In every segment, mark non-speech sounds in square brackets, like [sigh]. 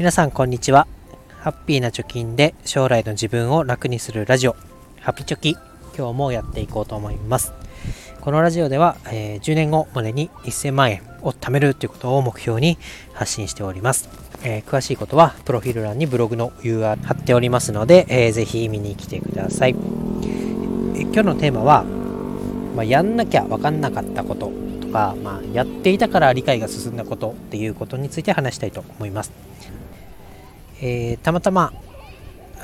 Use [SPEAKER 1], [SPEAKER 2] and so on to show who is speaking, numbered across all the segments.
[SPEAKER 1] 皆さんこんにちは。ハッピーな貯金で将来の自分を楽にするラジオ。ハピチョキ。今日もやっていこうと思います。このラジオでは、えー、10年後までに1000万円を貯めるということを目標に発信しております、えー、詳しいことはプロフィール欄にブログの URL 貼っておりますので、えー、ぜひ見に来てください、えー、今日のテーマは、まあ、やんなきゃ分かんなかったこととか、まあ、やっていたから理解が進んだことっていうことについて話したいと思います。えー、たまたま、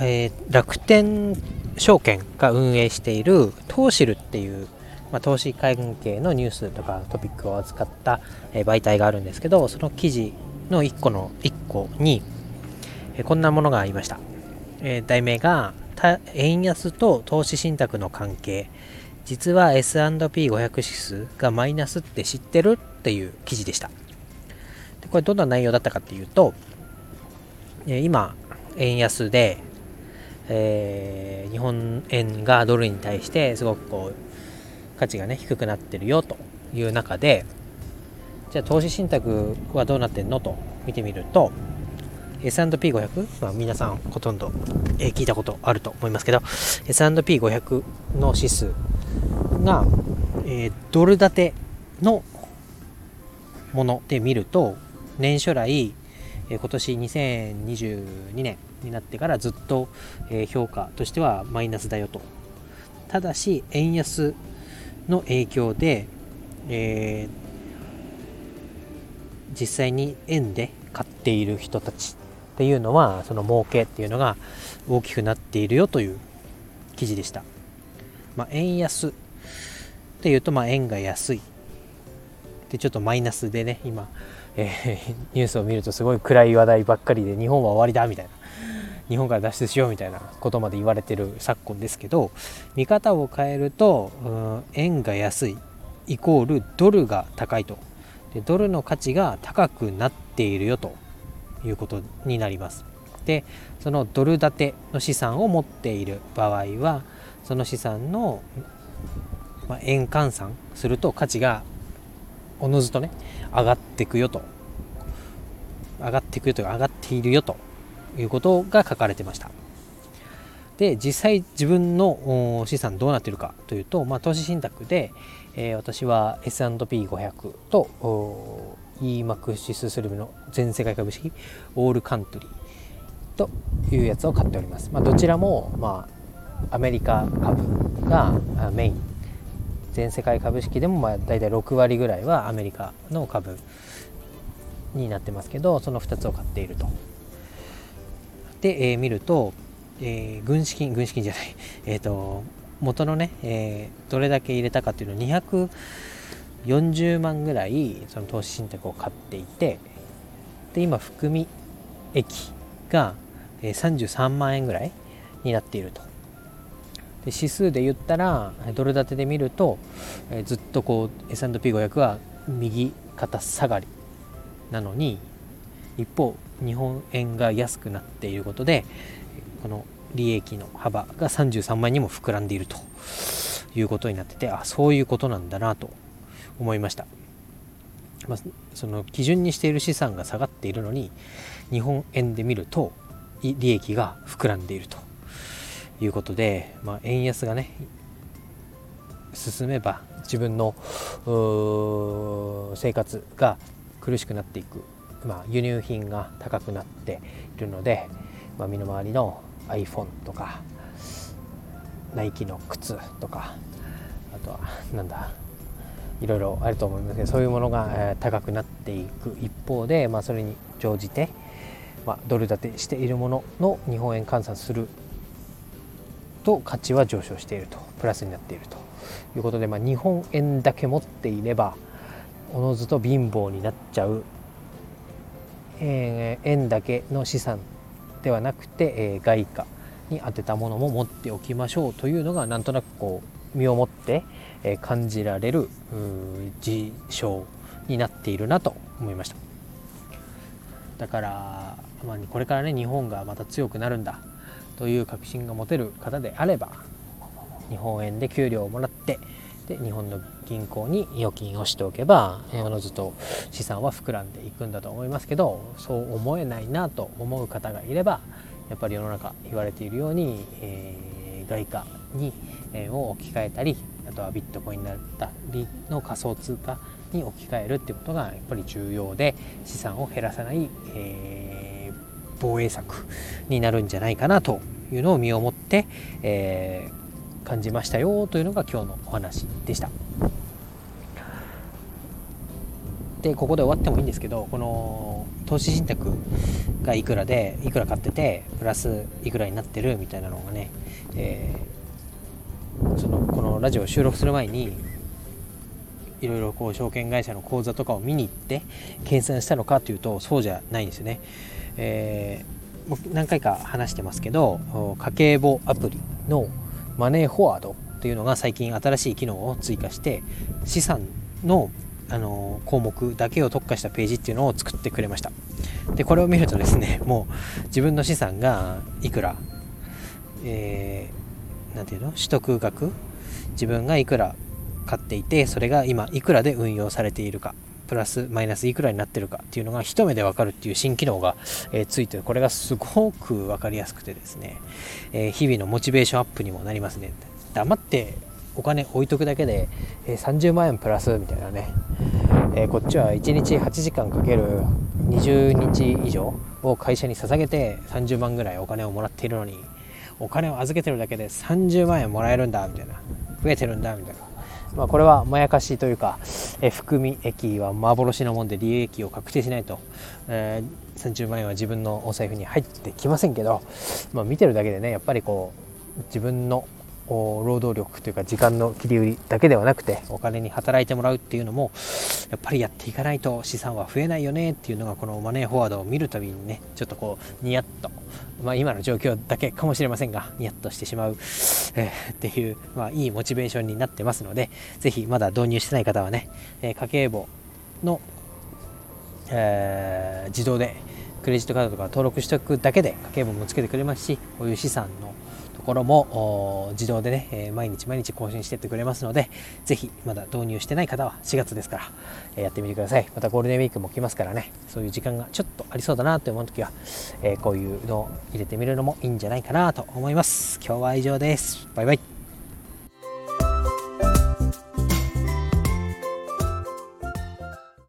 [SPEAKER 1] えー、楽天証券が運営しているトーシルっていう、まあ、投資関係のニュースとかトピックを扱った、えー、媒体があるんですけどその記事の1個の1個に、えこんなものがありました、え題名が円安と投資信託の関係。実は S&P500 指数がマイナスって知ってるっていう記事でした。でこれどんな内容だったかっていうと今、円安で、えー、日本円がドルに対してすごくこう価値がね低くなってるよという中でじゃあ投資信託はどうなってんのと見てみると S&P500、まあ、皆さんほとんど、えー、聞いたことあると思いますけど S&P500 の指数が、えー、ドル建てのもので見ると年初来え今年2022年になってからずっとえ評価としてはマイナスだよと。ただし円安の影響で、えー、実際に円で買っている人たちっていうのはその儲けっていうのが大きくなっているよという記事でした、まあ、円安っていうとま円が安い。でちょっとマイナスでね今えー、ニュースを見るとすごい暗い話題ばっかりで日本は終わりだみたいな。日本から脱出しようみたいなことまで言われてる昨今ですけど見方を変えると、うん、円が安いイコールドルが高いと。でドルの価値が高くなっているよということになります。でそのドル建ての資産を持っている場合はその資産の、ま、円換算すると価値がおのずとね上がっていくよと。上がっていくよと上がっているよということが書かれてました。で実際自分の資産どうなっているかというと、まあ、投資信託で、えー、私は S&P500 と EMAX スルムの全世界株式オールカントリーというやつを買っております、まあ、どちらも、まあ、アメリカ株がメイン。全世界株式でもまあ大体6割ぐらいはアメリカの株になってますけどその2つを買っていると。で、えー、見ると、えー、軍資金軍資金じゃない、[laughs] えーと、元のね、えー、どれだけ入れたかっていうのを240万ぐらいその投資信託を買っていてで今含み益が33万円ぐらいになっていると指数で言ったらドル建てで見ると、えー、ずっとこう S&P500 は右肩下がりなのに一方日本円が安くなっていることでこの利益の幅が33万円にも膨らんでいるということになっててあそういうことなんだなと思いました、まあ、その基準にしている資産が下がっているのに日本円で見ると利益が膨らんでいるということで、まあ、円安がね進めば自分の生活が苦しくなっていく、まあ、輸入品が高くなっているので、まあ、身の回りの iPhone とかナイキの靴とかあとはなんだいろいろあると思いますけどそういうものが、高くなっていく。一方で、まあ、それに乗じて、まあ、ドル建てしているものの日本円換算すると価値は上昇しているとプラスになっているということで、まあ、日本円だけ持っていればおのずと貧乏になっちゃう、えー、円だけの資産ではなくて、えー、外貨に当てたものも持っておきましょうというのがなんとなくこう身をもって、え、感じられる事象になっているなと思いました。だから、まあ、これからね日本がまた強くなるんだ。という確信が持てる方であれば日本円で給料をもらってで日本の銀行に預金をしておけばおのずと資産は膨らんでいくんだと思いますけどそう思えないなと思う方がいればやっぱり世の中言われているように、えー、外貨に、え、を置き換えたりあとはビットコインだったりの仮想通貨に置き換えるっていうことがやっぱり重要で資産を減らさない、えー、防衛策になるんじゃないかなというのを身をもって、えー、感じましたよというのが今日のお話でした。でここで終わってもいいんですけどこの投資信託がいくらでいくら買っててプラスいくらになってるみたいなのがね、えー、そのこのラジオを収録する前にいろいろこう証券会社の口座とかを見に行って計算したのかというとそうじゃないんですよね。えー、僕何回か話してますけど家計簿アプリのマネーフォワードというのが最近新しい機能を追加して資産のあの項目だけを特化したページっていうのを作ってくれました。でこれを見るとですね [laughs] もう自分の資産がいくらえー、ていうの？取得額？自分がいくら買っていてそれが今いくらで運用されているか。プラスマイナスいくらになってるかっていうのが一目でわかるっていう新機能が、えー、ついてこれがすごく分かりやすくてですね、えー、日々のモチベーションアップにもなりますね。黙ってお金置いとくだけで、えー、30万円プラスみたいなね、えこっちは1日8時間かける20日以上を会社に捧げて30万ぐらいお金をもらっているのにお金を預けてるだけで30万円もらえるんだみたいな。増えてるんだみたいな。まあ、これはまやかしというか、え含み益は幻のもんで利益を確定しないと、えー、30万円は自分のお財布に入ってきませんけど、まあ、見てるだけでねやっぱりこう自分の労働力というか時間の切り売りだけではなくてお金に働いてもらうっていうのもやっぱりやっていかないと資産は増えないよねっていうのがこのマネーフォワードを見るたびにねちょっとこうニヤッと。まあ今の状況だけかもしれませんがニヤッとしてしまう、えー、っていうまあいいモチベーションになってますのでぜひまだ導入してない方はね、えー、家計簿の、えー、自動でクレジットカードとか登録しておくだけで家計簿もつけてくれますしこういう資産のところも自動でね、え毎日毎日更新していってくれますので、ぜひまだ導入してない方は4月ですから、えやってみてください。またゴールデンウィークも来ますからね、そういう時間がちょっとありそうだなと思う時は、えこういうのを入れてみるのもいいんじゃないかなと思います。今日は以上です。バイバイ。